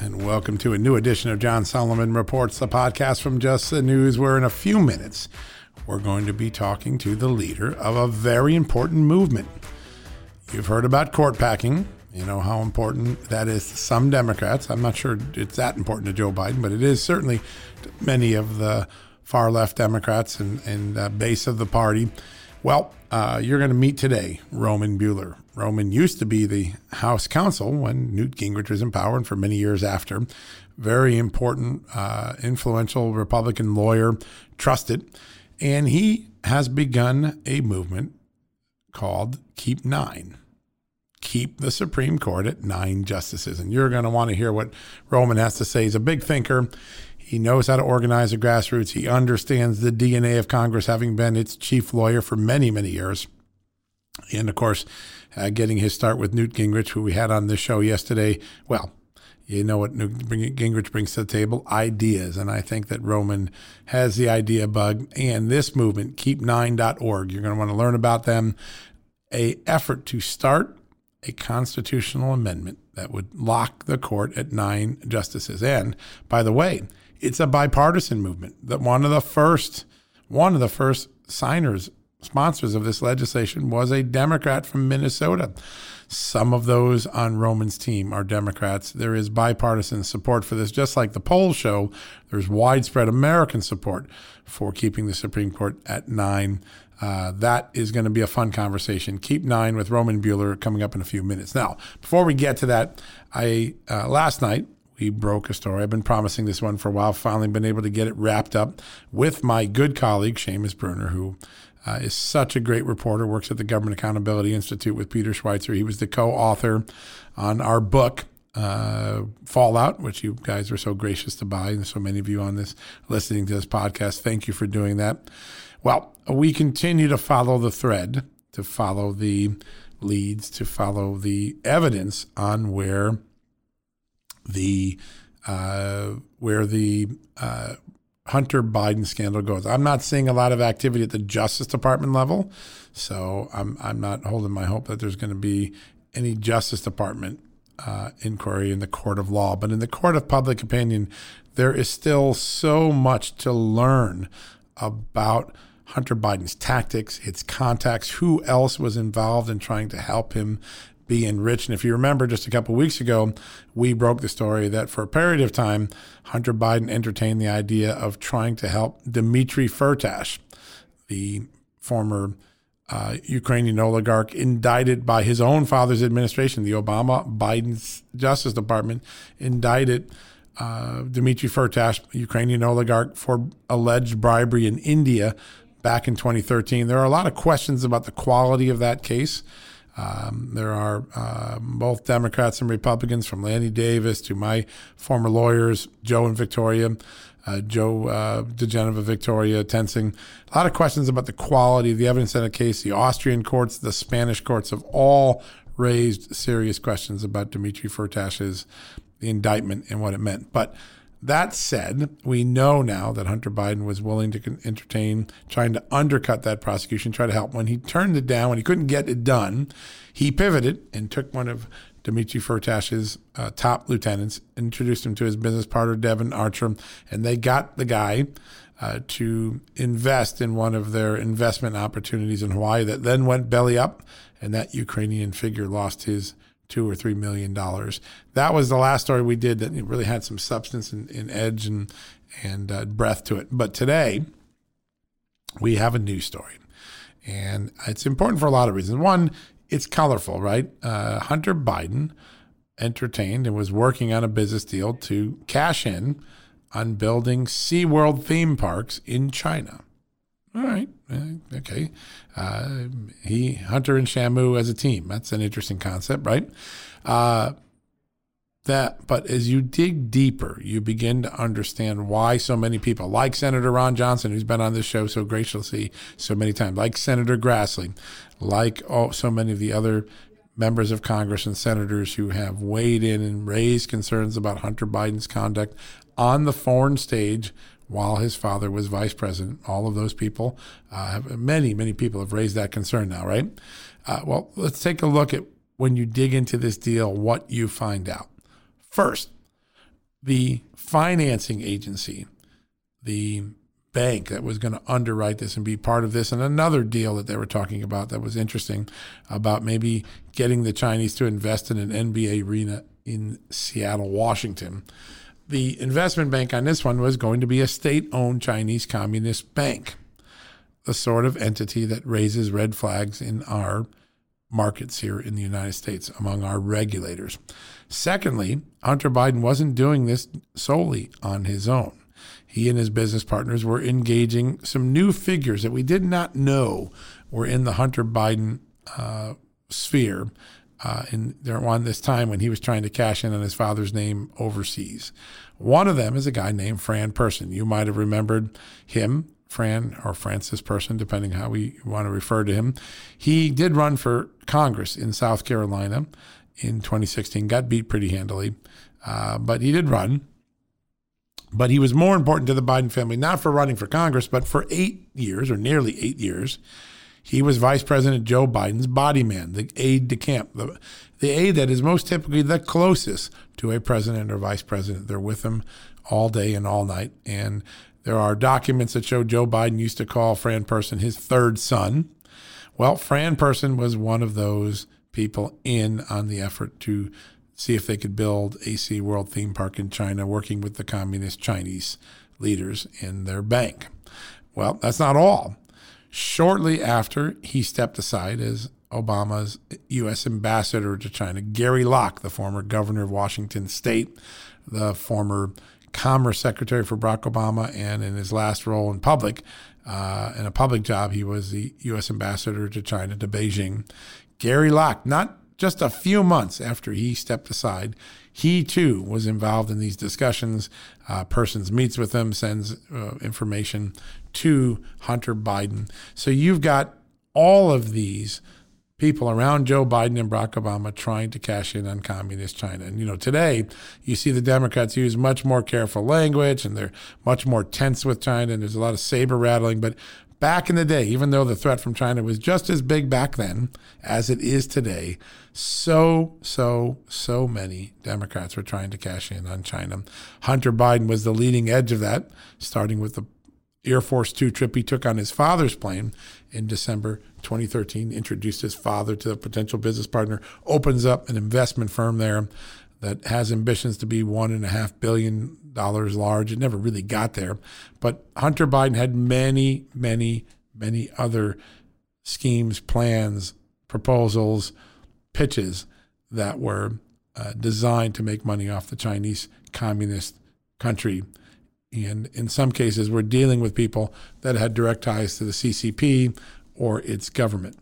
and welcome to a new edition of John Solomon Reports, the podcast from Just the News, where in a few minutes we're going to be talking to the leader of a very important movement. You've heard about court packing. You know how important that is to some Democrats. I'm not sure it's that important to Joe Biden, but it is certainly to many of the far left Democrats and, and uh, base of the party. Well, uh, you're going to meet today Roman Buhler. Roman used to be the House counsel when Newt Gingrich was in power and for many years after. Very important, uh, influential Republican lawyer, trusted. And he has begun a movement called Keep Nine. Keep the Supreme Court at nine justices. And you're going to want to hear what Roman has to say. He's a big thinker. He knows how to organize the grassroots. He understands the DNA of Congress, having been its chief lawyer for many, many years. And of course, uh, getting his start with Newt Gingrich, who we had on the show yesterday. Well, you know what Newt Gingrich brings to the table? Ideas. And I think that Roman has the idea bug. And this movement, keep9.org, you're going to want to learn about them. A effort to start a constitutional amendment that would lock the court at nine justices. And by the way, it's a bipartisan movement. That one of the first, one of the first signers sponsors of this legislation was a Democrat from Minnesota. Some of those on Roman's team are Democrats. There is bipartisan support for this, just like the polls show. There's widespread American support for keeping the Supreme Court at nine. Uh, that is going to be a fun conversation. Keep nine with Roman Buhler coming up in a few minutes. Now, before we get to that, I uh, last night we broke a story. I've been promising this one for a while. Finally, been able to get it wrapped up with my good colleague Seamus Bruner, who uh, is such a great reporter, works at the Government Accountability Institute with Peter Schweizer. He was the co author on our book, uh, Fallout, which you guys were so gracious to buy. And so many of you on this listening to this podcast, thank you for doing that. Well, we continue to follow the thread, to follow the leads, to follow the evidence on where the uh, where the uh, Hunter Biden scandal goes. I'm not seeing a lot of activity at the Justice Department level, so I'm I'm not holding my hope that there's going to be any Justice Department uh, inquiry in the court of law. But in the court of public opinion, there is still so much to learn about Hunter Biden's tactics, its contacts, who else was involved in trying to help him be enriched. And if you remember just a couple weeks ago, we broke the story that for a period of time, Hunter Biden entertained the idea of trying to help Dmitry Firtash, the former uh, Ukrainian oligarch indicted by his own father's administration, the Obama Biden's Justice Department indicted uh, Dmitry Firtash, Ukrainian oligarch, for alleged bribery in India back in 2013. There are a lot of questions about the quality of that case. Um, there are uh, both Democrats and Republicans, from Lanny Davis to my former lawyers, Joe and Victoria, uh, Joe uh, diGenova, Victoria Toensing. A lot of questions about the quality of the evidence in a case. The Austrian courts, the Spanish courts have all raised serious questions about Dmitry Firtash's indictment and what it meant. But that said, we know now that Hunter Biden was willing to entertain trying to undercut that prosecution, try to help. When he turned it down, when he couldn't get it done, he pivoted and took one of Dmitry Firtash's uh, top lieutenants, introduced him to his business partner, Devon Archer, and they got the guy uh, to invest in one of their investment opportunities in Hawaii that then went belly up, and that Ukrainian figure lost his two or three million dollars. That was the last story we did that really had some substance and, and edge and and uh, breath to it. But today we have a new story, and it's important for a lot of reasons. One, it's colorful, right? Uh, Hunter Biden entertained and was working on a business deal to cash in on building SeaWorld theme parks in China. All right, uh, okay. Uh, he, Hunter, and Shamu as a team. That's an interesting concept, right? Uh, that, but as you dig deeper, you begin to understand why so many people, like Senator Ron Johnson, who's been on this show so graciously so many times, like Senator Grassley, like oh, so many of the other members of Congress and senators who have weighed in and raised concerns about Hunter Biden's conduct on the foreign stage while his father was vice president. All of those people, uh, have, many, many people have raised that concern now, right? Uh, well, let's take a look at when you dig into this deal, what you find out. First, the financing agency, the bank that was going to underwrite this and be part of this, and another deal that they were talking about that was interesting about maybe getting the Chinese to invest in an NBA arena in Seattle, Washington. The investment bank on this one was going to be a state owned Chinese communist bank, the sort of entity that raises red flags in our markets here in the United States among our regulators. Secondly, Hunter Biden wasn't doing this solely on his own. He and his business partners were engaging some new figures that we did not know were in the Hunter Biden uh, sphere uh, in around this time when he was trying to cash in on his father's name overseas. One of them is a guy named Fran Person. You might have remembered him Fran or Francis Person, depending how we want to refer to him. He did run for Congress in South Carolina in 2016, got beat pretty handily, uh, but he did run. But he was more important to the Biden family, not for running for Congress, but for eight years or nearly eight years. He was Vice President Joe Biden's body man, the aide de camp, the, the aide that is most typically the closest to a president or vice president. They're with him all day and all night. And there are documents that show Joe Biden used to call Fran Person his third son. Well, Fran Person was one of those people in on the effort to see if they could build a Sea World theme park in China, working with the communist Chinese leaders in their bank. Well, that's not all. Shortly after he stepped aside as Obama's U.S. ambassador to China, Gary Locke, the former governor of Washington state, the former Commerce Secretary for Barack Obama, and in his last role in public, uh, in a public job, he was the U.S. ambassador to China, to Beijing. Gary Locke, not just a few months after he stepped aside, he too was involved in these discussions. Uh, persons meets with him, sends uh, information to Hunter Biden. So you've got all of these people around Joe Biden and Barack Obama trying to cash in on communist China. And, you know, today you see the Democrats use much more careful language and they're much more tense with China and there's a lot of saber rattling. But back in the day, even though the threat from China was just as big back then as it is today, so, so, so many Democrats were trying to cash in on China. Hunter Biden was the leading edge of that, starting with the Air Force Two trip he took on his father's plane in December 2013, introduced his father to a potential business partner, opens up an investment firm there that has ambitions to be one and a half billion dollars large. It never really got there. But Hunter Biden had many, many, many other schemes, plans, proposals, pitches that were uh, designed to make money off the Chinese communist country and in some cases, we're dealing with people that had direct ties to the CCP or its government.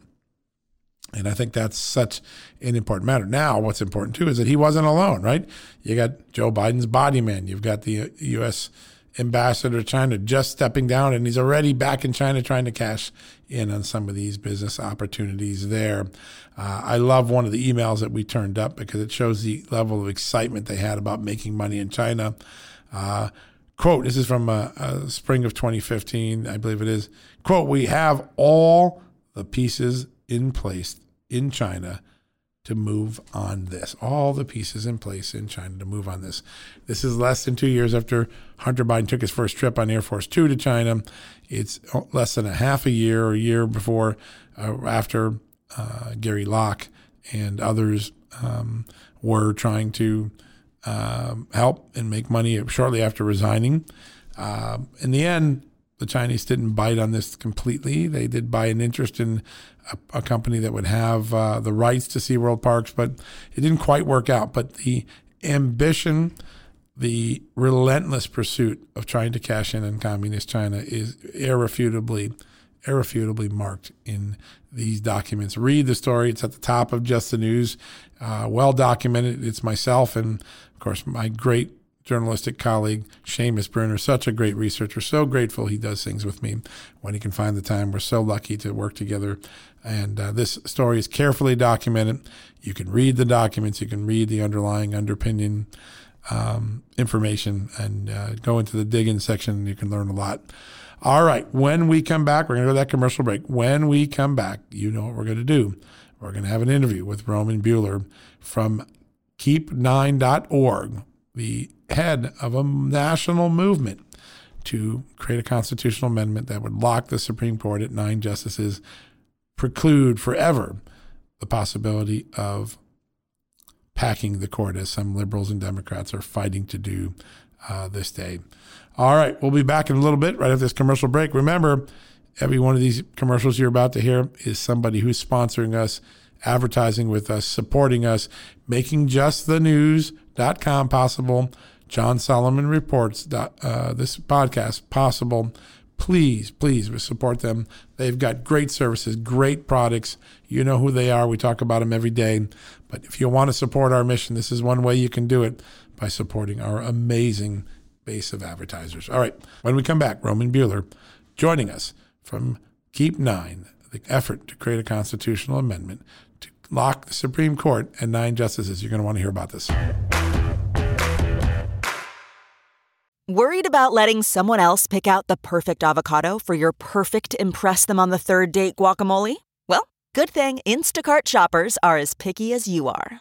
And I think that's such an important matter. Now, what's important too is that he wasn't alone, right? You got Joe Biden's body man. You've got the U.S. ambassador to China just stepping down, and he's already back in China trying to cash in on some of these business opportunities there. Uh, I love one of the emails that we turned up because it shows the level of excitement they had about making money in China. Uh, quote, this is from uh, uh, spring of 2015, I believe it is. Quote, we have all the pieces in place in China to move on this. All the pieces in place in China to move on this. This is less than two years after Hunter Biden took his first trip on Air Force Two to China. It's less than a half a year or a year before, uh, after uh, Gary Locke and others um, were trying to um, help and make money shortly after resigning. Uh, in the end, the Chinese didn't bite on this completely. They did buy an interest in a, a company that would have uh, the rights to SeaWorld parks, but it didn't quite work out. But the ambition, the relentless pursuit of trying to cash in on communist China is irrefutably, irrefutably marked in these documents. Read the story; it's at the top of Just the News, uh, well documented. It's myself and, course, my great journalistic colleague, Seamus Bruner, such a great researcher. So grateful he does things with me when he can find the time. We're so lucky to work together. And uh, this story is carefully documented. You can read the documents, you can read the underlying underpinning um, information, and uh, go into the digging section, and you can learn a lot. All right, when we come back, we're going to go to that commercial break. When we come back, you know what we're going to do. We're going to have an interview with Roman Buhler from keep9.org, the head of a national movement to create a constitutional amendment that would lock the Supreme Court at nine justices, preclude forever the possibility of packing the court, as some liberals and Democrats are fighting to do uh, this day. All right, we'll be back in a little bit right after this commercial break. Remember, every one of these commercials you're about to hear is somebody who's sponsoring us, advertising with us, supporting us, making just the news.com possible John Solomon Reports, uh, this podcast possible. Please, please support them. They've got great services, great products. You know who they are. We talk about them every day. But if you want to support our mission, this is one way you can do it by supporting our amazing base of advertisers. All right. When we come back, Roman Buhler joining us from Keep Nine, the effort to create a constitutional amendment lock the Supreme Court and nine justices. You're going to want to hear about this. Worried about letting someone else pick out the perfect avocado for your perfect Impress Them on the Third Date guacamole? Well, good thing Instacart shoppers are as picky as you are.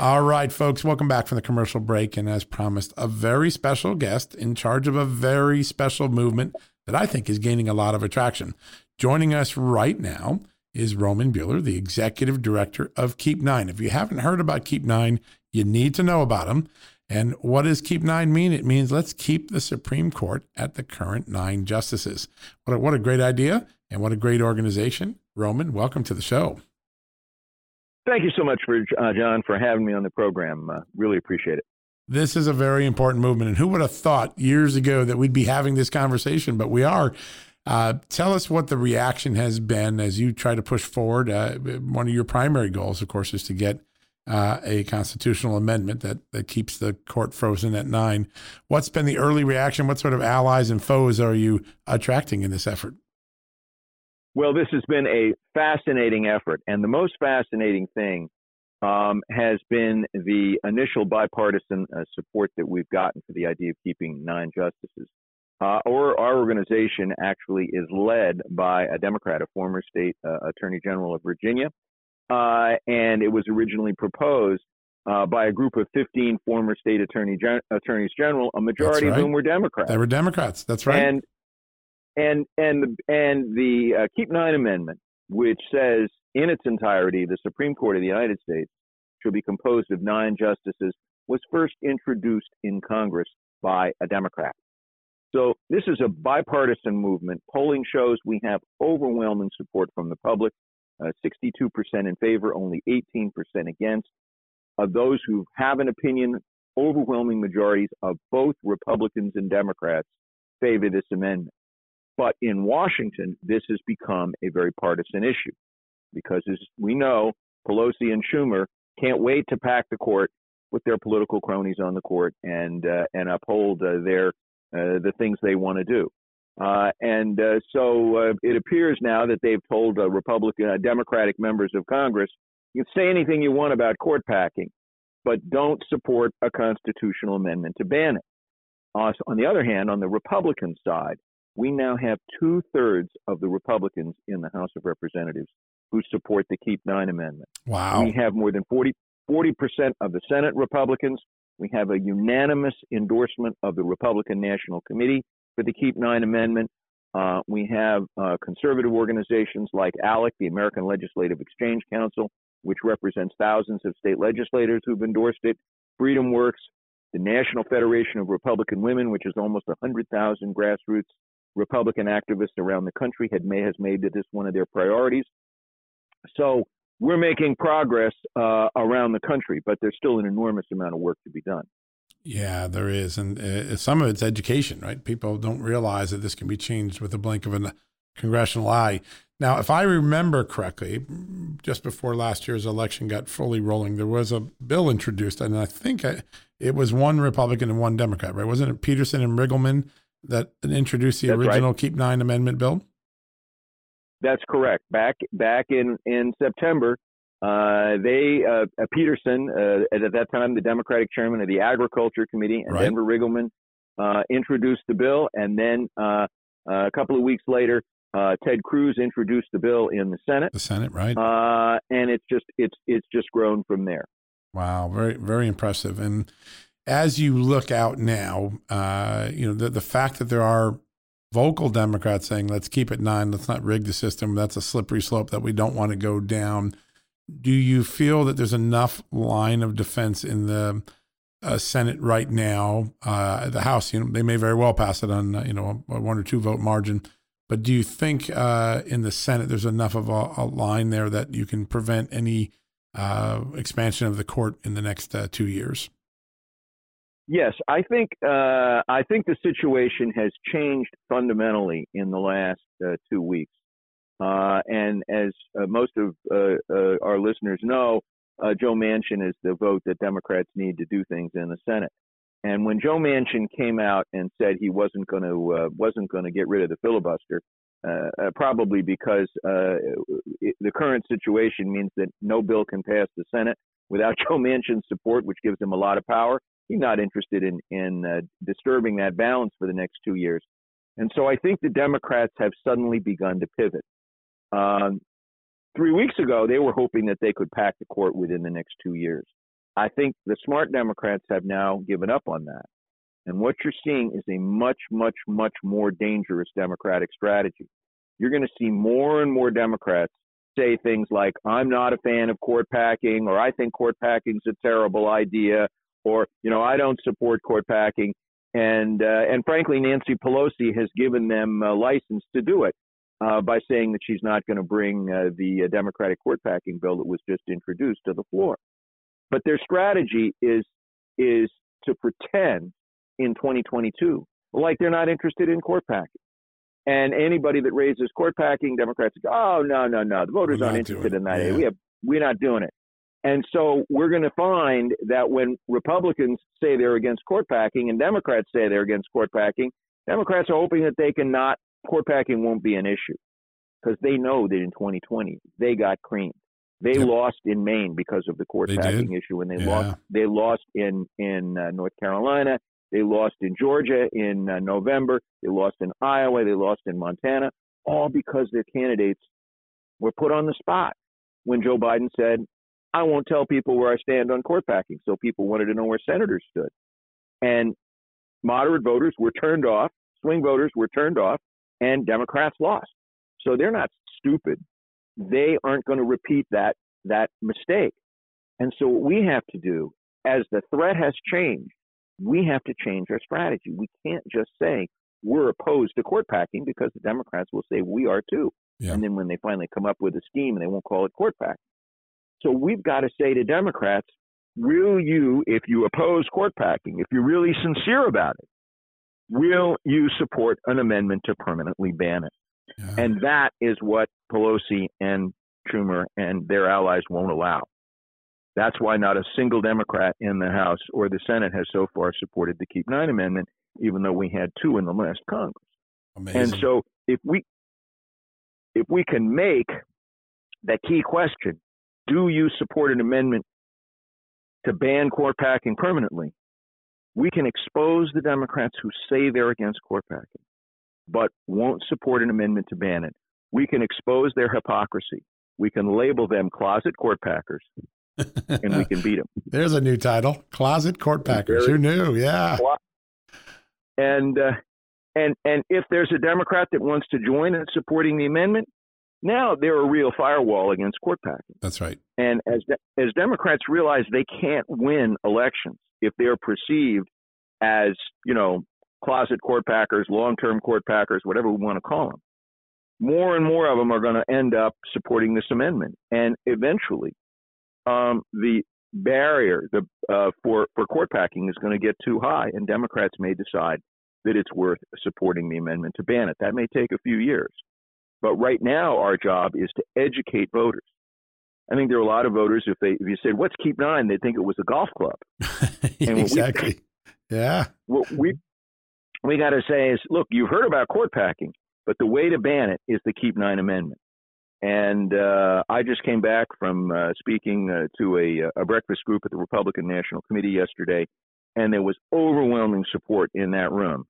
All right, folks, welcome back from the commercial break. And as promised, a very special guest in charge of a very special movement that I think is gaining a lot of attraction. Joining us right now is Roman Buhler, the executive director of Keep Nine. If you haven't heard about Keep Nine, you need to know about them. And what does keep nine mean? It means let's keep the Supreme Court at the current nine justices. What a, what a great idea and what a great organization. Roman, welcome to the show. Thank you so much for uh, John for having me on the program. Uh, really appreciate it. This is a very important movement, and who would have thought years ago that we'd be having this conversation? But we are. Uh, tell us what the reaction has been as you try to push forward. Uh, one of your primary goals, of course, is to get uh, a constitutional amendment that, that keeps the court frozen at nine. What's been the early reaction? What sort of allies and foes are you attracting in this effort? Well, this has been a fascinating effort. And the most fascinating thing um, has been the initial bipartisan uh, support that we've gotten for the idea of keeping nine justices. Uh, or our organization actually is led by a Democrat, a former state uh, attorney general of Virginia, uh, and it was originally proposed uh, by a group of 15 former state attorney gen- attorneys general, a majority right. of whom were Democrats. They were Democrats. That's right. And and and the, and the uh, Keep Nine Amendment, which says in its entirety the Supreme Court of the United States should be composed of nine justices, was first introduced in Congress by a Democrat. So this is a bipartisan movement. Polling shows we have overwhelming support from the public uh, 62% in favor, only 18% against. Of those who have an opinion, overwhelming majorities of both Republicans and Democrats favor this amendment. But in Washington, this has become a very partisan issue because, as we know, Pelosi and Schumer can't wait to pack the court with their political cronies on the court and uh, and uphold uh, their uh, the things they want to do. Uh, and uh, so uh, it appears now that they've told Republican Democratic members of Congress, you can say anything you want about court packing, but don't support a constitutional amendment to ban it. on the other hand, on the Republican side, we now have two thirds of the Republicans in the House of Representatives who support the Keep Nine Amendment. Wow. We have more than 40, 40% of the Senate Republicans. We have a unanimous endorsement of the Republican National Committee for the Keep Nine Amendment. Uh, we have uh, conservative organizations like ALEC, the American Legislative Exchange Council, which represents thousands of state legislators who've endorsed it. Freedom Works, the National Federation of Republican Women, which is almost 100,000 grassroots Republican activists around the country, had may, has made this one of their priorities. So we're making progress uh, around the country, but there's still an enormous amount of work to be done. Yeah, there is. And uh, some of it's education, right? People don't realize that this can be changed with a blink of a congressional eye. Now, if I remember correctly, just before last year's election got fully rolling, there was a bill introduced, and I think it was one Republican and one Democrat, right? Wasn't it Peterson and Riggleman that introduced the That's original right. Keep Nine Amendment bill? That's correct. Back back in in September, uh, they uh, uh, Peterson, uh, at that time the Democratic chairman of the Agriculture Committee, and right. Denver Riggleman uh, introduced the bill, and then uh, a couple of weeks later, Ted Cruz introduced the bill in the Senate. The Senate, right? and it's just it's it's just grown from there. Wow, very very impressive. And as you look out now, you know the the fact that there are vocal Democrats saying, let's keep it nine, let's not rig the system. That's a slippery slope that we don't want to go down do you feel that there's enough line of defense in the uh, Senate right now? Uh, the House, you know, they may very well pass it on, uh, you know, a, one or two vote margin. But do you think uh, in the Senate there's enough of a, a, line there that you can prevent any uh, expansion of the court in the next uh, two years? Yes, I think I think the situation has changed fundamentally in the last two weeks. Uh, and as uh, most of uh, uh our listeners know, uh, Joe Manchin is the vote that Democrats need to do things in the Senate. And when Joe Manchin came out and said he wasn't going to uh, wasn't going to get rid of the filibuster, probably because it, the current situation means that no bill can pass the Senate without Joe Manchin's support, which gives him a lot of power. He's not interested in in disturbing that balance for the next two years. And so I think the Democrats have suddenly begun to pivot. Um, three weeks ago, they were hoping that they could pack the court within the next two years. I think the smart Democrats have now given up on that. And what you're seeing is a much, much, much more dangerous Democratic strategy. You're going to see more and more Democrats say things like, I'm not a fan of court packing, or I think court packing's a terrible idea, or, you know, I don't support court packing. And, uh, and frankly, Nancy Pelosi has given them a license to do it uh, by saying that she's not going to bring uh, the uh, Democratic court packing bill that was just introduced to the floor. But their strategy is is to pretend in 2022 like they're not interested in court packing. And anybody that raises court packing, Democrats go, oh no no no, the voters aren't interested in that. Yeah. We have we're not doing it. And so we're going to find that when Republicans say they're against court packing and Democrats say they're against court packing, Democrats are hoping that they can not court packing won't be an issue because they know that in 2020 they got creamed. They lost in Maine because of the court they packing did. issue, and they yeah. lost. They lost in in uh, North Carolina. They lost in Georgia in uh, November. They lost in Iowa. They lost in Montana, all because their candidates were put on the spot when Joe Biden said, "I won't tell people where I stand on court packing." So people wanted to know where senators stood, and moderate voters were turned off. Swing voters were turned off and Democrats lost. So they're not stupid. They aren't going to repeat that that mistake. And so what we have to do as the threat has changed, we have to change our strategy. We can't just say we're opposed to court packing because the Democrats will say we are too. Yeah. And then when they finally come up with a scheme and they won't call it court packing. So we've got to say to Democrats, will you, if you oppose court packing, if you're really sincere about it, will you support an amendment to permanently ban it? Yeah. And that is what Pelosi and Schumer and their allies won't allow. That's why not a single Democrat in the House or the Senate has so far supported the Keep Nine Amendment, even though we had two in the last Congress. Amazing. And so if we if we can make that key question, do you support an amendment to ban court packing permanently? We can expose the Democrats who say they're against court packing, but won't support an amendment to ban it. We can expose their hypocrisy. We can label them closet court packers, and we can beat them. There's a new title: Closet Court Packers. Who knew? Yeah. And uh, and and if there's a Democrat that wants to join in supporting the amendment, now they're a real firewall against court packing. That's right. And as de- as Democrats realize they can't win elections if they're perceived as you know closet court packers, long-term court packers, whatever we want to call them, more and more of them are going to end up supporting this amendment, and eventually, um, the barrier the, uh, for for court packing is going to get too high, and Democrats may decide that it's worth supporting the amendment to ban it. That may take a few years. But right now, our job is to educate voters. I think there are a lot of voters, if they if you said, what's Keep Nine, they think it was a golf club. exactly. We, yeah. What we, we got to say is, look, you've heard about court packing, but the way to ban it is the Keep Nine Amendment. And uh, I just came back from uh, speaking uh, to a, a breakfast group at the Republican National Committee yesterday, and there was overwhelming support in that room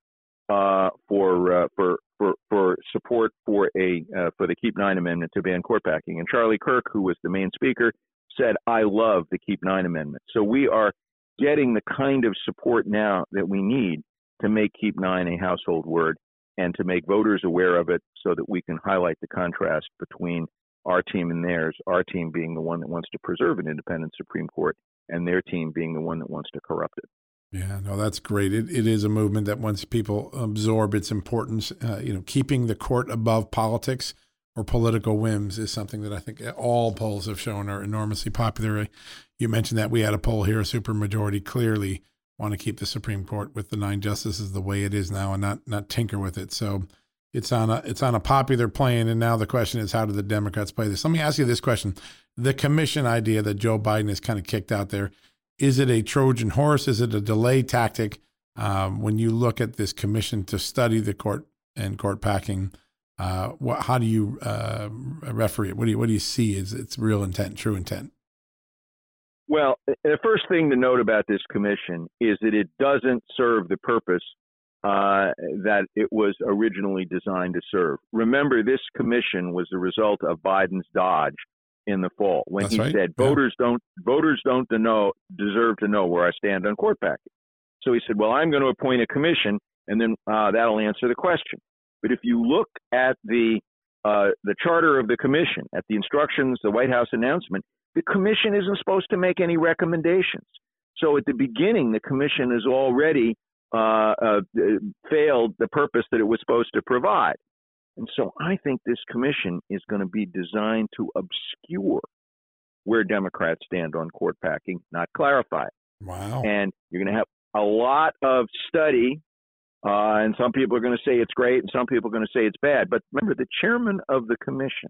uh, for uh, for for for support for a uh, for the Keep Nine Amendment to ban court packing. And Charlie Kirk, who was the main speaker, said, "I love the Keep Nine Amendment." So we are getting the kind of support now that we need to make Keep Nine a household word and to make voters aware of it, so that we can highlight the contrast between our team and theirs. Our team being the one that wants to preserve an independent Supreme Court, and their team being the one that wants to corrupt it. Yeah, no, that's great. It, it is a movement that once people absorb its importance, uh, you know, keeping the court above politics or political whims is something that I think all polls have shown are enormously popular. You mentioned that we had a poll here, a supermajority clearly want to keep the Supreme Court with the nine justices the way it is now and not not tinker with it. So it's on a it's on a popular plane, and now the question is how do the Democrats play this? Let me ask you this question: the commission idea that Joe Biden has kind of kicked out there is it a Trojan horse? Is it a delay tactic? Um, when you look at this commission to study the court and court packing, uh, what, how do you uh, referee it? What do you what do you see as its real intent, true intent? Well, the first thing to note about this commission is that it doesn't serve the purpose uh, that it was originally designed to serve. Remember, this commission was the result of Biden's dodge in the fall when That's he right. said Yeah. voters don't voters don't to know deserve to know where I stand on court packing. So he said, well, I'm going to appoint a commission, and then uh, that'll answer the question. But if you look at the uh, the charter of the commission, at the instructions, the White House announcement, the commission isn't supposed to make any recommendations. So at the beginning, the commission has already uh, uh, failed the purpose that it was supposed to provide. And so I think this commission is going to be designed to obscure where Democrats stand on court packing, not clarify it. Wow. And you're going to have a lot of study, uh, and some people are going to say it's great, and some people are going to say it's bad. But remember, the chairman of the commission,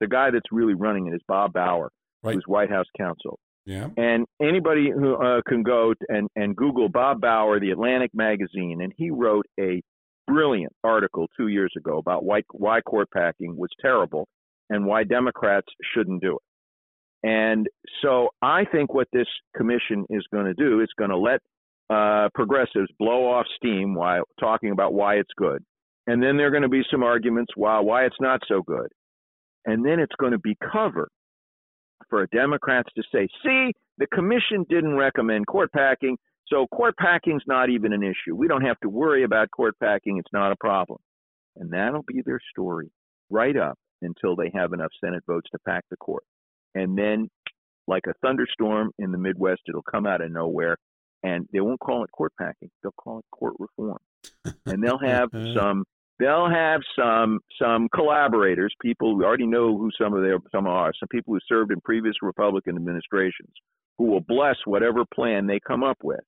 the guy that's really running it, is Bob Bauer, Right. who's White House counsel. Yeah. And anybody who uh, can go and, and Google Bob Bauer, the Atlantic magazine, and he wrote a brilliant article two years ago about why, why court packing was terrible and why Democrats shouldn't do it. And so I think what this commission is going to do is going to let uh, progressives blow off steam while talking about why it's good. And then there are going to be some arguments why, why it's not so good. And then it's going to be cover for Democrats to say, see, the commission didn't recommend court packing, so court packing's not even an issue. We don't have to worry about court packing. It's not a problem. And that'll be their story right up until they have enough Senate votes to pack the court. And then, like a thunderstorm in the Midwest, it'll come out of nowhere. And they won't call it court packing. They'll call it court reform. And they'll have uh-huh. some they'll have some some collaborators, people we already know who some of their some are, some people who served in previous Republican administrations who will bless whatever plan they come up with.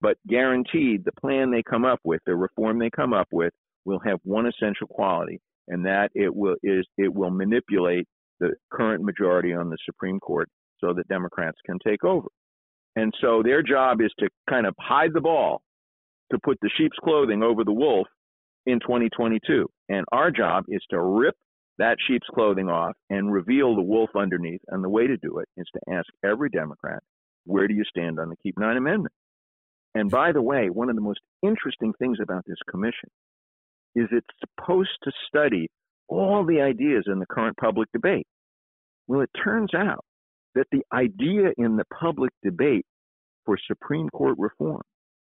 But guaranteed the plan they come up with, the reform they come up with, will have one essential quality, and that it will is it will manipulate the current majority on the Supreme Court so that Democrats can take over. And so their job is to kind of hide the ball, to put the sheep's clothing over the wolf in 2022. And our job is to rip that sheep's clothing off and reveal the wolf underneath. And the way to do it is to ask every Democrat, where do you stand on the Keep Nine Amendment? And by the way, one of the most interesting things about this commission is it's supposed to study all the ideas in the current public debate. Well, it turns out that the idea in the public debate for Supreme Court reform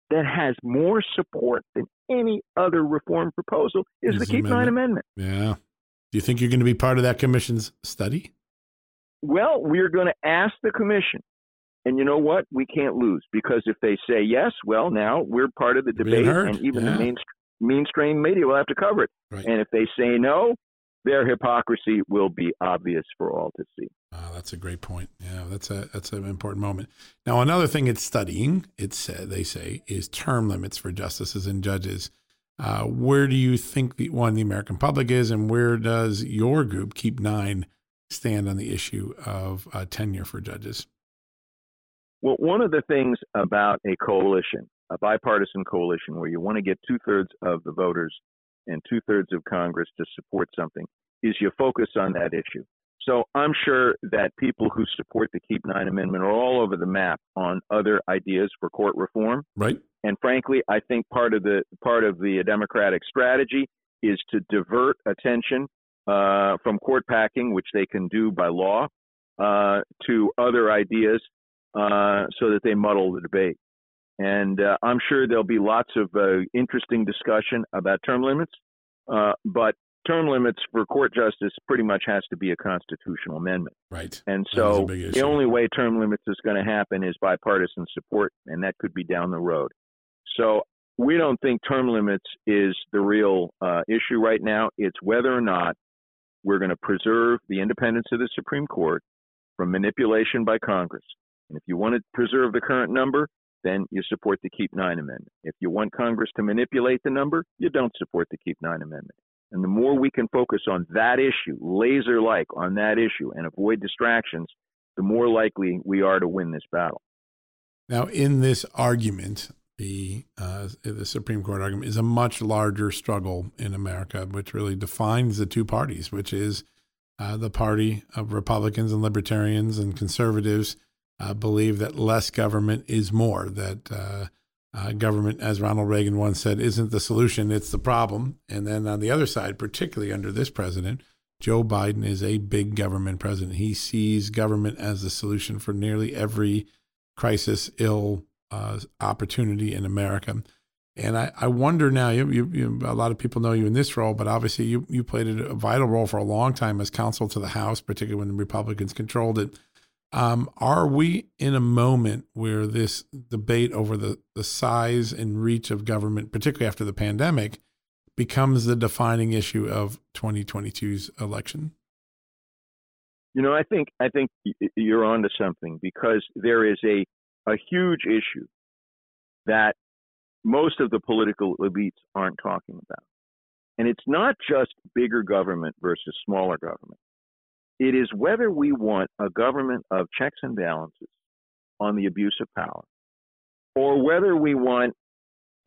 that has more support than any other reform proposal is, the Keep Nine Amendment. Yeah. Do you think you're going to be part of that commission's study? Well, we're going to ask the commission. And you know what? We can't lose because if they say yes, well, now we're part of the debate, and even yeah. the main, mainstream media will have to cover it. Right. And if they say no, their hypocrisy will be obvious for all to see. Oh, that's a great point. Yeah, that's a that's an important moment. Now, another thing it's studying, it's uh, they say, is term limits for justices and judges. Uh, where do you think the one the American public is, and where does your group Keep Nine stand on the issue of uh, tenure for judges? Well, one of the things about a coalition, a bipartisan coalition, where you want to get two thirds of the voters and two thirds of Congress to support something, is you focus on that issue. So I'm sure that people who support the Keep Nine Amendment are all over the map on other ideas for court reform. Right. And frankly, I think part of the part of the Democratic strategy is to divert attention uh, from court packing, which they can do by law, uh, to other ideas, uh, so that they muddle the debate. And uh, I'm sure there'll be lots of uh, interesting discussion about term limits, uh, but term limits for court justice pretty much has to be a constitutional amendment. Right. And so the only way term limits is going to happen is bipartisan support, and that could be down the road. So we don't think term limits is the real uh, issue right now. It's whether or not we're going to preserve the independence of the Supreme Court from manipulation by Congress. And if you want to preserve the current number, then you support the Keep Nine Amendment. If you want Congress to manipulate the number, you don't support the Keep Nine Amendment. And the more we can focus on that issue, laser like on that issue, and avoid distractions, the more likely we are to win this battle. Now, in this argument, the uh, the Supreme Court argument is a much larger struggle in America, which really defines the two parties, which is uh, the party of Republicans and libertarians and conservatives uh, believe that less government is more, that uh, uh, government, as Ronald Reagan once said, isn't the solution, it's the problem. And then on the other side, particularly under this president, Joe Biden is a big government president. He sees government as the solution for nearly every crisis, ill uh, opportunity in America. And I, I wonder now, you, you, you, a lot of people know you in this role, but obviously you, you played a vital role for a long time as counsel to the House, particularly when the Republicans controlled it. Um, are we in a moment where this debate over the, the size and reach of government, particularly after the pandemic, becomes the defining issue of 2022's election? You know, I think I think you're onto something because there is a a huge issue that most of the political elites aren't talking about. And it's not just bigger government versus smaller government. It is whether we want a government of checks and balances on the abuse of power, or whether we want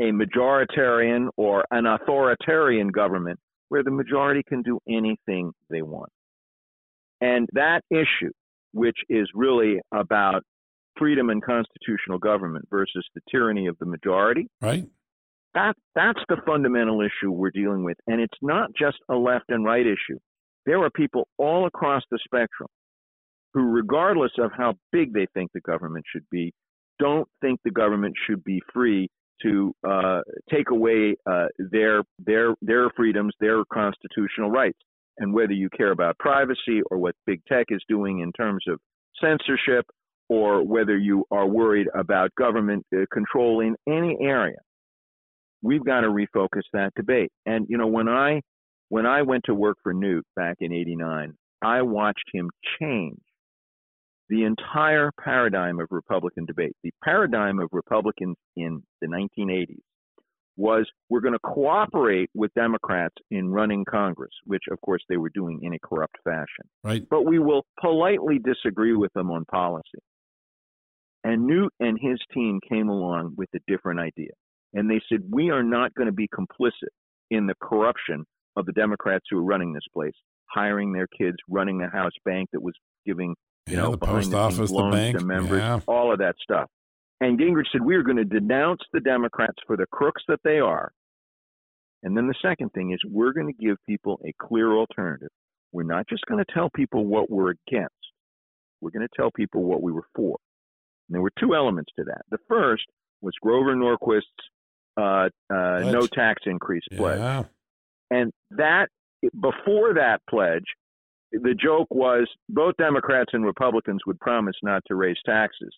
a majoritarian or an authoritarian government where the majority can do anything they want. And that issue, which is really about freedom and constitutional government versus the tyranny of the majority, right? That that's the fundamental issue we're dealing with, and it's not just a left and right issue. There are people all across the spectrum who, regardless of how big they think the government should be, don't think the government should be free to uh, take away uh, their their their freedoms, their constitutional rights. And whether you care about privacy or what big tech is doing in terms of censorship, or whether you are worried about government uh, control in any area, we've got to refocus that debate. And you know, when I when I went to work for Newt back in 89, I watched him change the entire paradigm of Republican debate. The paradigm of Republicans in the 1980s was we're going to cooperate with Democrats in running Congress, which of course they were doing in a corrupt fashion. Right. But we will politely disagree with them on policy. And Newt and his team came along with a different idea. And they said, we are not going to be complicit in the corruption of the Democrats who are running this place, hiring their kids, running the house bank that was giving, you Yeah, know, the post the office, the bank. to members, Yeah. all of that stuff. And Gingrich said, we are going to denounce the Democrats for the crooks that they are. And then the second thing is we're going to give people a clear alternative. We're not just going to tell people what we're against. We're going to tell people what we were for. And there were two elements to that. The first was Grover Norquist's uh, uh, no tax increase pledge. Yeah. And that, before that pledge, the joke was both Democrats and Republicans would promise not to raise taxes.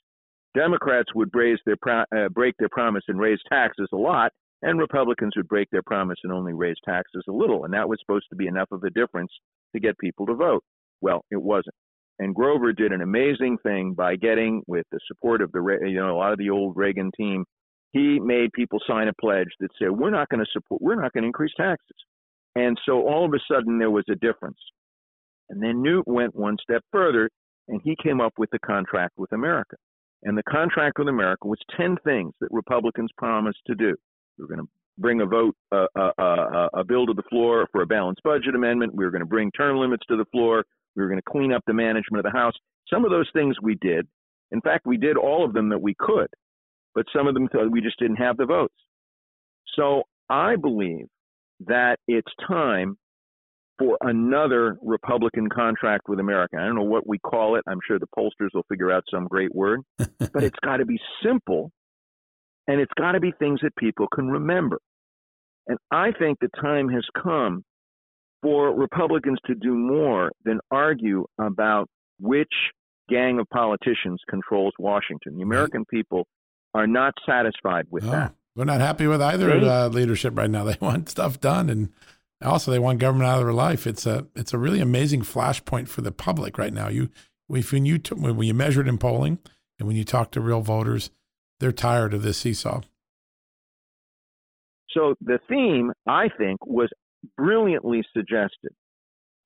Democrats would their pro- uh, break their promise and raise taxes a lot, and Republicans would break their promise and only raise taxes a little. And that was supposed to be enough of a difference to get people to vote. Well, it wasn't. And Grover did an amazing thing by getting, with the support of the you know a lot of the old Reagan team, he made people sign a pledge that said we're not going to support, we're not going to increase taxes. And so all of a sudden there was a difference. And then Newt went one step further and he came up with the contract with America. And the contract with America was 10 things that Republicans promised to do. We were going to bring a vote, uh, uh, uh, a bill to the floor for a balanced budget amendment. We were going to bring term limits to the floor. We were going to clean up the management of the House. Some of those things we did. In fact, we did all of them that we could, but some of them we just didn't have the votes. So I believe that it's time for another Republican contract with America. I don't know what we call it. I'm sure the pollsters will figure out some great word, but it's got to be simple and it's got to be things that people can remember. And I think the time has come for Republicans to do more than argue about which gang of politicians controls Washington. The American people are not satisfied with No, that. They're not happy with either uh, leadership right now. They want stuff done, and also they want government out of their life. It's a it's a really amazing flashpoint for the public right now. You if when you t- when you measure it in polling and when you talk to real voters, they're tired of this seesaw. So the theme, I think, was brilliantly suggested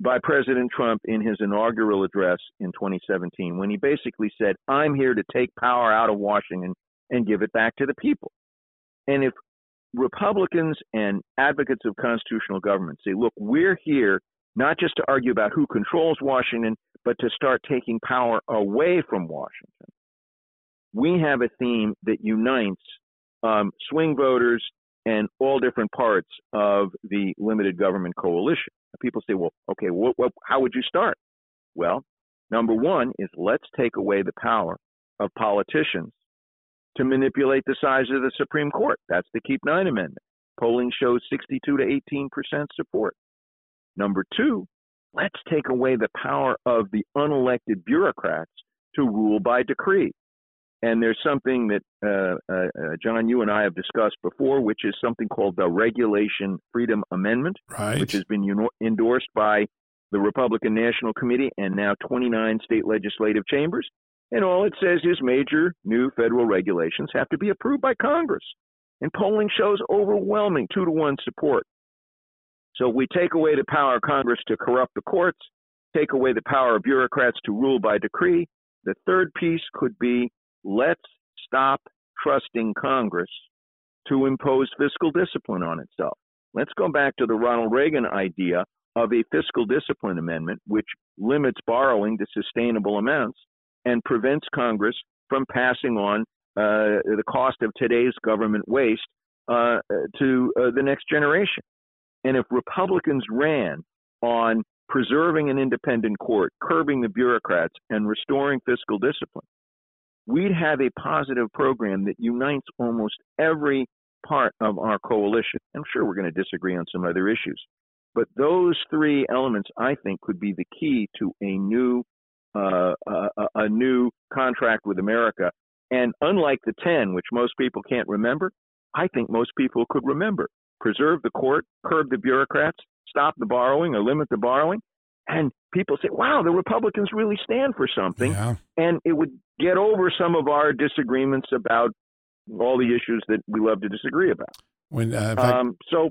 by President Trump in his inaugural address in 2017 when he basically said, I'm here to take power out of Washington and give it back to the people. And if Republicans and advocates of constitutional government say, look, we're here not just to argue about who controls Washington, but to start taking power away from Washington, we have a theme that unites um, swing voters and all different parts of the limited government coalition. People say, well, okay, how would you start? Well, number one is let's take away the power of politicians to manipulate the size of the Supreme Court. That's the Keep Nine Amendment. Polling shows 62 to 18 percent support. Number two, let's take away the power of the unelected bureaucrats to rule by decree. And there's something that uh, uh, uh, John, you and I have discussed before, which is something called the Regulation Freedom Amendment, Right. which has been uno- endorsed by the Republican National Committee and now 29 state legislative chambers. And all it says is major new federal regulations have to be approved by Congress. And polling shows overwhelming two to one support. So we take away the power of Congress to corrupt the courts, take away the power of bureaucrats to rule by decree. The third piece could be let's stop trusting Congress to impose fiscal discipline on itself. Let's go back to the Ronald Reagan idea of a fiscal discipline amendment, which limits borrowing to sustainable amounts and prevents Congress from passing on uh, the cost of today's government waste uh, to uh, the next generation. And if Republicans ran on preserving an independent court, curbing the bureaucrats, and restoring fiscal discipline, we'd have a positive program that unites almost every part of our coalition. I'm sure we're going to disagree on some other issues, but those three elements, I think, could be the key to a new uh, a, a new contract with America. And unlike the 10, which most people can't remember, I think most people could remember. Preserve the court, curb the bureaucrats, stop the borrowing or limit the borrowing. And people say, wow, the Republicans really stand for something. Yeah. And it would get over some of our disagreements about all the issues that we love to disagree about. When uh, um, so,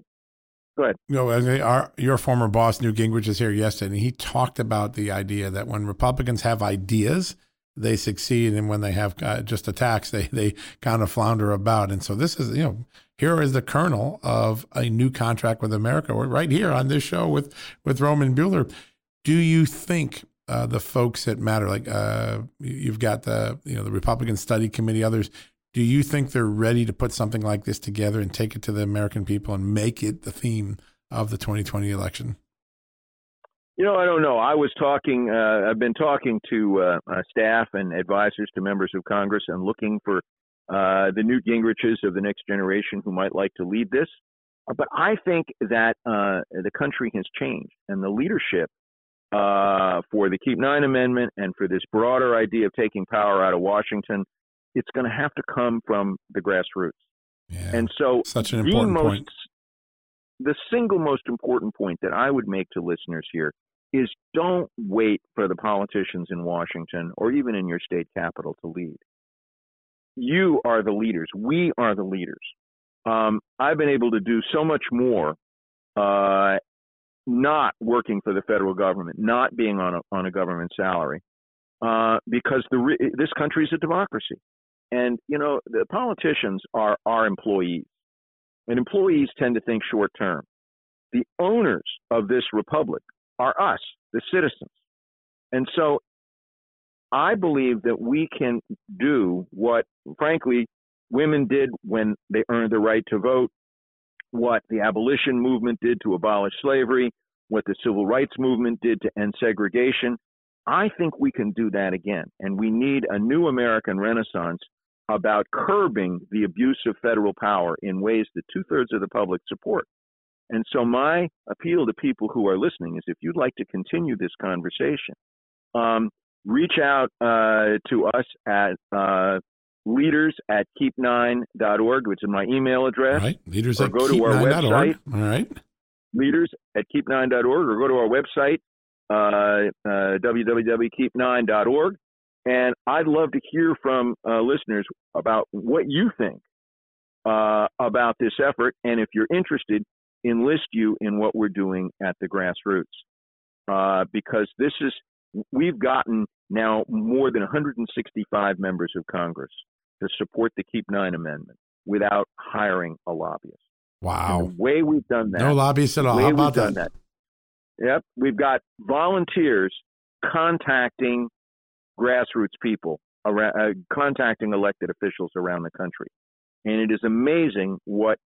go ahead. Know, our, your former boss, Newt Gingrich, was here yesterday, and he talked about the idea that when Republicans have ideas, they succeed, and when they have uh, just attacks, they they kind of flounder about. And so this is, you know, here is the kernel of a new contract with America. We're right here on this show with with Roman Buhler. Do you think uh, the folks that matter, like uh, you've got the you know the Republican Study Committee, others, do you think they're ready to put something like this together and take it to the American people and make it the theme of the 2020 election? You know, I don't know. I was talking. Uh, I've been talking to uh, uh, staff and advisors to members of Congress and looking for uh, the Newt Gingriches of the next generation who might like to lead this. But I think that uh, the country has changed, and the leadership for the Keep Nine Amendment and for this broader idea of taking power out of Washington it's going to have to come from the grassroots. Yeah, and so, such an important most, point. The single most important point that I would make to listeners here is don't wait for the politicians in Washington or even in your state capital to lead. You are the leaders. We are the leaders. Um, I've been able to do so much more uh, not working for the federal government, not being on a, on a government salary, uh, because the, this country is a democracy. And, you know, the politicians are our employees, and employees tend to think short term. The owners of this republic are us, the citizens. And so I believe that we can do what, frankly, women did when they earned the right to vote, what the abolition movement did to abolish slavery, what the civil rights movement did to end segregation. I think we can do that again. And we need a new American renaissance about curbing the abuse of federal power in ways that two thirds of the public support. And so, my appeal to people who are listening is if you'd like to continue this conversation, um, reach out uh, to us at uh, leaders at keep9.org, which is my email address. Right. Leaders or at go to our website. All right. Leaders at keep9.org or go to our website, uh, uh, www.keep9.org. And I'd love to hear from uh, listeners about what you think uh, about this effort. And if you're interested, enlist you in what we're doing at the grassroots. Uh, because this is, we've gotten now more than 165 members of Congress to support the Keep Nine Amendment without hiring a lobbyist. Wow. And the way we've done that. No lobbyists at all. How about that? that? Yep. We've got volunteers contacting grassroots people around, uh, contacting elected officials around the country. And it is amazing what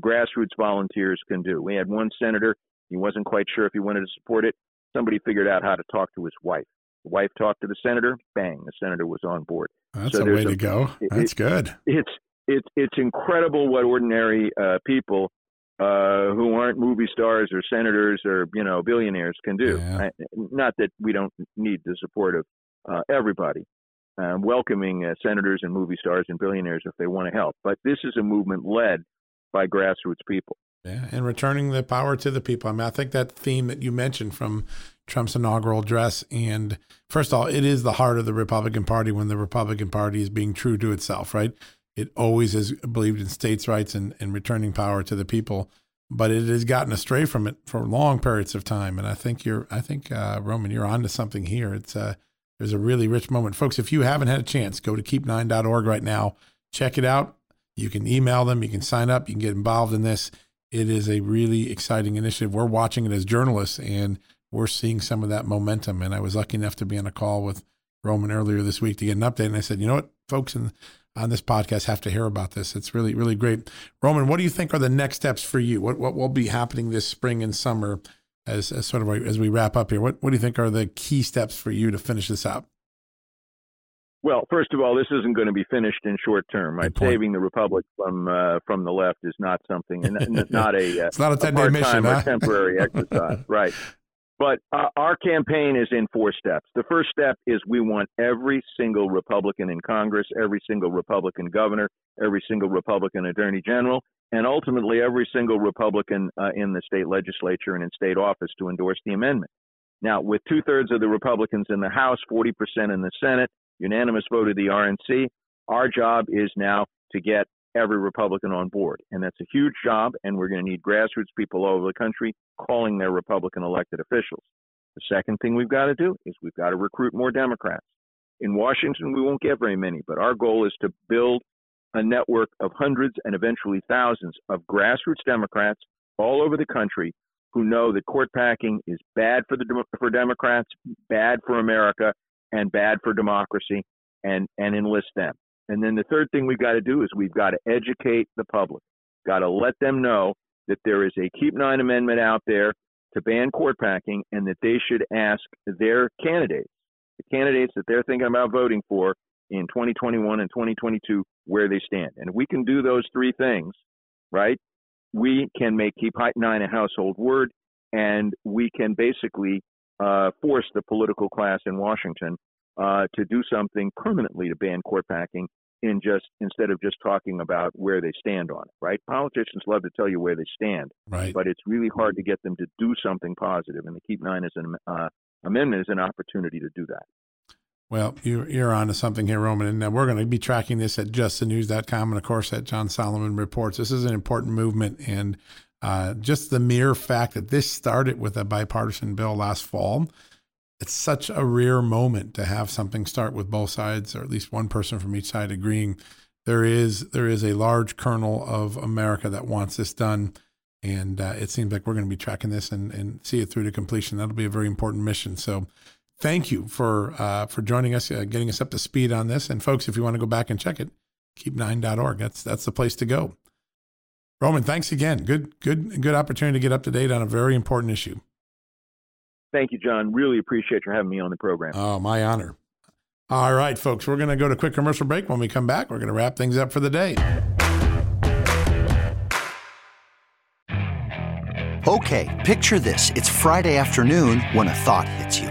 grassroots volunteers can do. We had one senator, he wasn't quite sure if he wanted to support it. Somebody figured out how to talk to his wife. The wife talked to the senator, bang, the senator was on board. That's so a way a, to go. That's it, good. It's it's it's incredible what ordinary uh, people uh, who aren't movie stars or senators or you know billionaires can do. Yeah. I, not that we don't need the support of everybody, um, welcoming uh, senators and movie stars and billionaires if they want to help. But this is a movement led by grassroots people. Yeah, and returning the power to the people. I mean, I think that theme that you mentioned from Trump's inaugural address, and first of all, it is the heart of the Republican Party when the Republican Party is being true to itself, right? It always has believed in states' rights and, and returning power to the people, but it has gotten astray from it for long periods of time. And I think you're, I think uh, Roman, you're onto something here. It's uh, there's a really rich moment. Folks, if you haven't had a chance, go to keep9.org right now. Check it out. You can email them, you can sign up, you can get involved in this. It is a really exciting initiative. We're watching it as journalists and we're seeing some of that momentum. And I was lucky enough to be on a call with Roman earlier this week to get an update. And I said, you know what, folks in, on this podcast have to hear about this. It's really, really great. Roman, what do you think are the next steps for you? What, what will be happening this spring and summer as, as sort of as we wrap up here, what, what do you think are the key steps for you to finish this out? Well, first of all, this isn't going to be finished in short term. Right? Saving the republic from uh, from the left is not something, and not a uh, it's not a ten day mission, huh? or temporary exercise, right? But uh, our campaign is in four steps. The first step is we want every single Republican in Congress, every single Republican governor, every single Republican attorney general, and ultimately every single Republican uh, in the state legislature and in state office to endorse the amendment. Now, with two thirds of the Republicans in the House, 40% in the Senate, unanimous vote of the RNC, our job is now to get every Republican on board. And that's a huge job, and we're going to need grassroots people all over the country calling their Republican elected officials. The second thing we've got to do is we've got to recruit more Democrats. In Washington, we won't get very many, but our goal is to build a network of hundreds and eventually thousands of grassroots Democrats all over the country who know that court packing is bad for the for Democrats, bad for America, and bad for democracy, and and enlist them. And then the third thing we've got to do is we've got to educate the public. Got to let them know that there is a Keep Nine Amendment out there to ban court packing, and that they should ask their candidates, the candidates that they're thinking about voting for in 2021 and 2022, where they stand. And if we can do those three things, right, we can make Keep Nine a household word, and we can basically uh, force the political class in Washington uh, to do something permanently to ban court packing in just instead of just talking about where they stand on it, right? Politicians love to tell you where they stand, right. but it's really hard to get them to do something positive, and the Keep Nine as an uh, amendment is an opportunity to do that. Well, you're, you're on to something here, Roman, and uh, we're going to be tracking this at justthenews.com and, of course, at John Solomon Reports. This is an important movement, and uh, just the mere fact that this started with a bipartisan bill last fall, it's such a rare moment to have something start with both sides, or at least one person from each side agreeing. There is there is a large kernel of America that wants this done, and uh, it seems like we're going to be tracking this and, and see it through to completion. That'll be a very important mission. So thank you for uh, for joining us, uh, getting us up to speed on this. And folks, if you want to go back and check it, keep9.org. That's that's the place to go. Roman, thanks again. Good good good opportunity to get up to date on a very important issue. Thank you, John. Really appreciate you having me on the program. Oh, my honor. All right, folks, we're going to go to a quick commercial break. When we come back, we're going to wrap things up for the day. Okay, picture this. It's Friday afternoon when a thought hits you.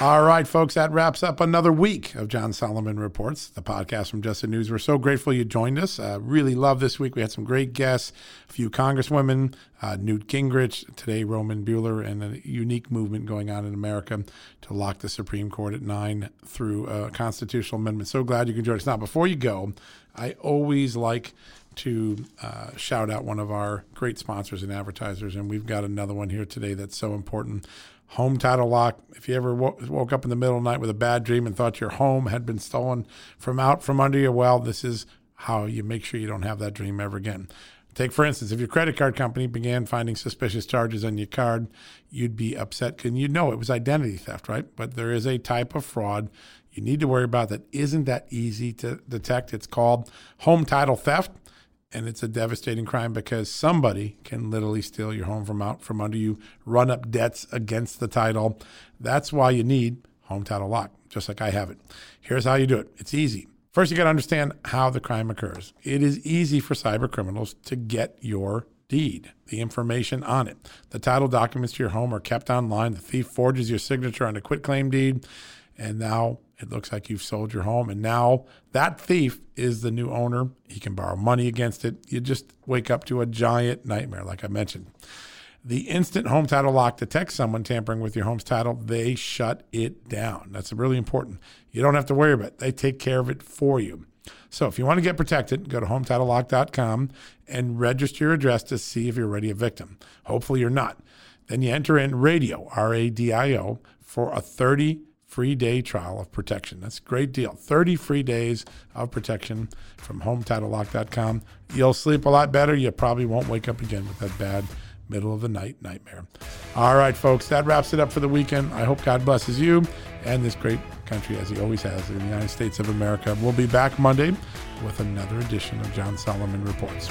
All right, folks, that wraps up another week of John Solomon Reports, the podcast from Just the News. We're so grateful you joined us. Uh, really love this week. We had some great guests, a few congresswomen, uh, Newt Gingrich, today Roman Buhler, and a unique movement going on in America to lock the Supreme Court at nine through a constitutional amendment. So glad you can join us. Now, before you go, I always like to uh, shout out one of our great sponsors and advertisers, and we've got another one here today that's so important. Home Title Lock. If you ever woke, up in the middle of the night with a bad dream and thought your home had been stolen from out from under you, well, this is how you make sure you don't have that dream ever again. Take, for instance, if your credit card company began finding suspicious charges on your card, you'd be upset because you know it was identity theft, right? But there is a type of fraud you need to worry about that isn't that easy to detect. It's called home title theft and it's a devastating crime because somebody can literally steal your home from out from under you, run up debts against the title. That's why you need home title lock, just like I have it. Here's how you do it. It's easy. First, you got to understand how the crime occurs. It is easy for cyber criminals to get your deed, the information on it. The title documents to your home are kept online. The thief forges your signature on a quitclaim deed, and now it looks like you've sold your home, and now that thief is the new owner. He can borrow money against it. You just wake up to a giant nightmare, like I mentioned. The instant home title lock detects someone tampering with your home's title, they shut it down. That's really important. You don't have to worry about it, they take care of it for you. So if you want to get protected, go to hometitlelock.com and register your address to see if you're already a victim. Hopefully you're not. Then you enter in radio, R A D I O, for a 30 free day trial of protection. That's a great deal. 30 free days of protection from HomeTitleLock.com. You'll sleep a lot better. You probably won't wake up again with that bad middle of the night nightmare. All right, folks, that wraps it up for the weekend. I hope God blesses you and this great country as he always has in the United States of America. We'll be back Monday with another edition of John Solomon Reports.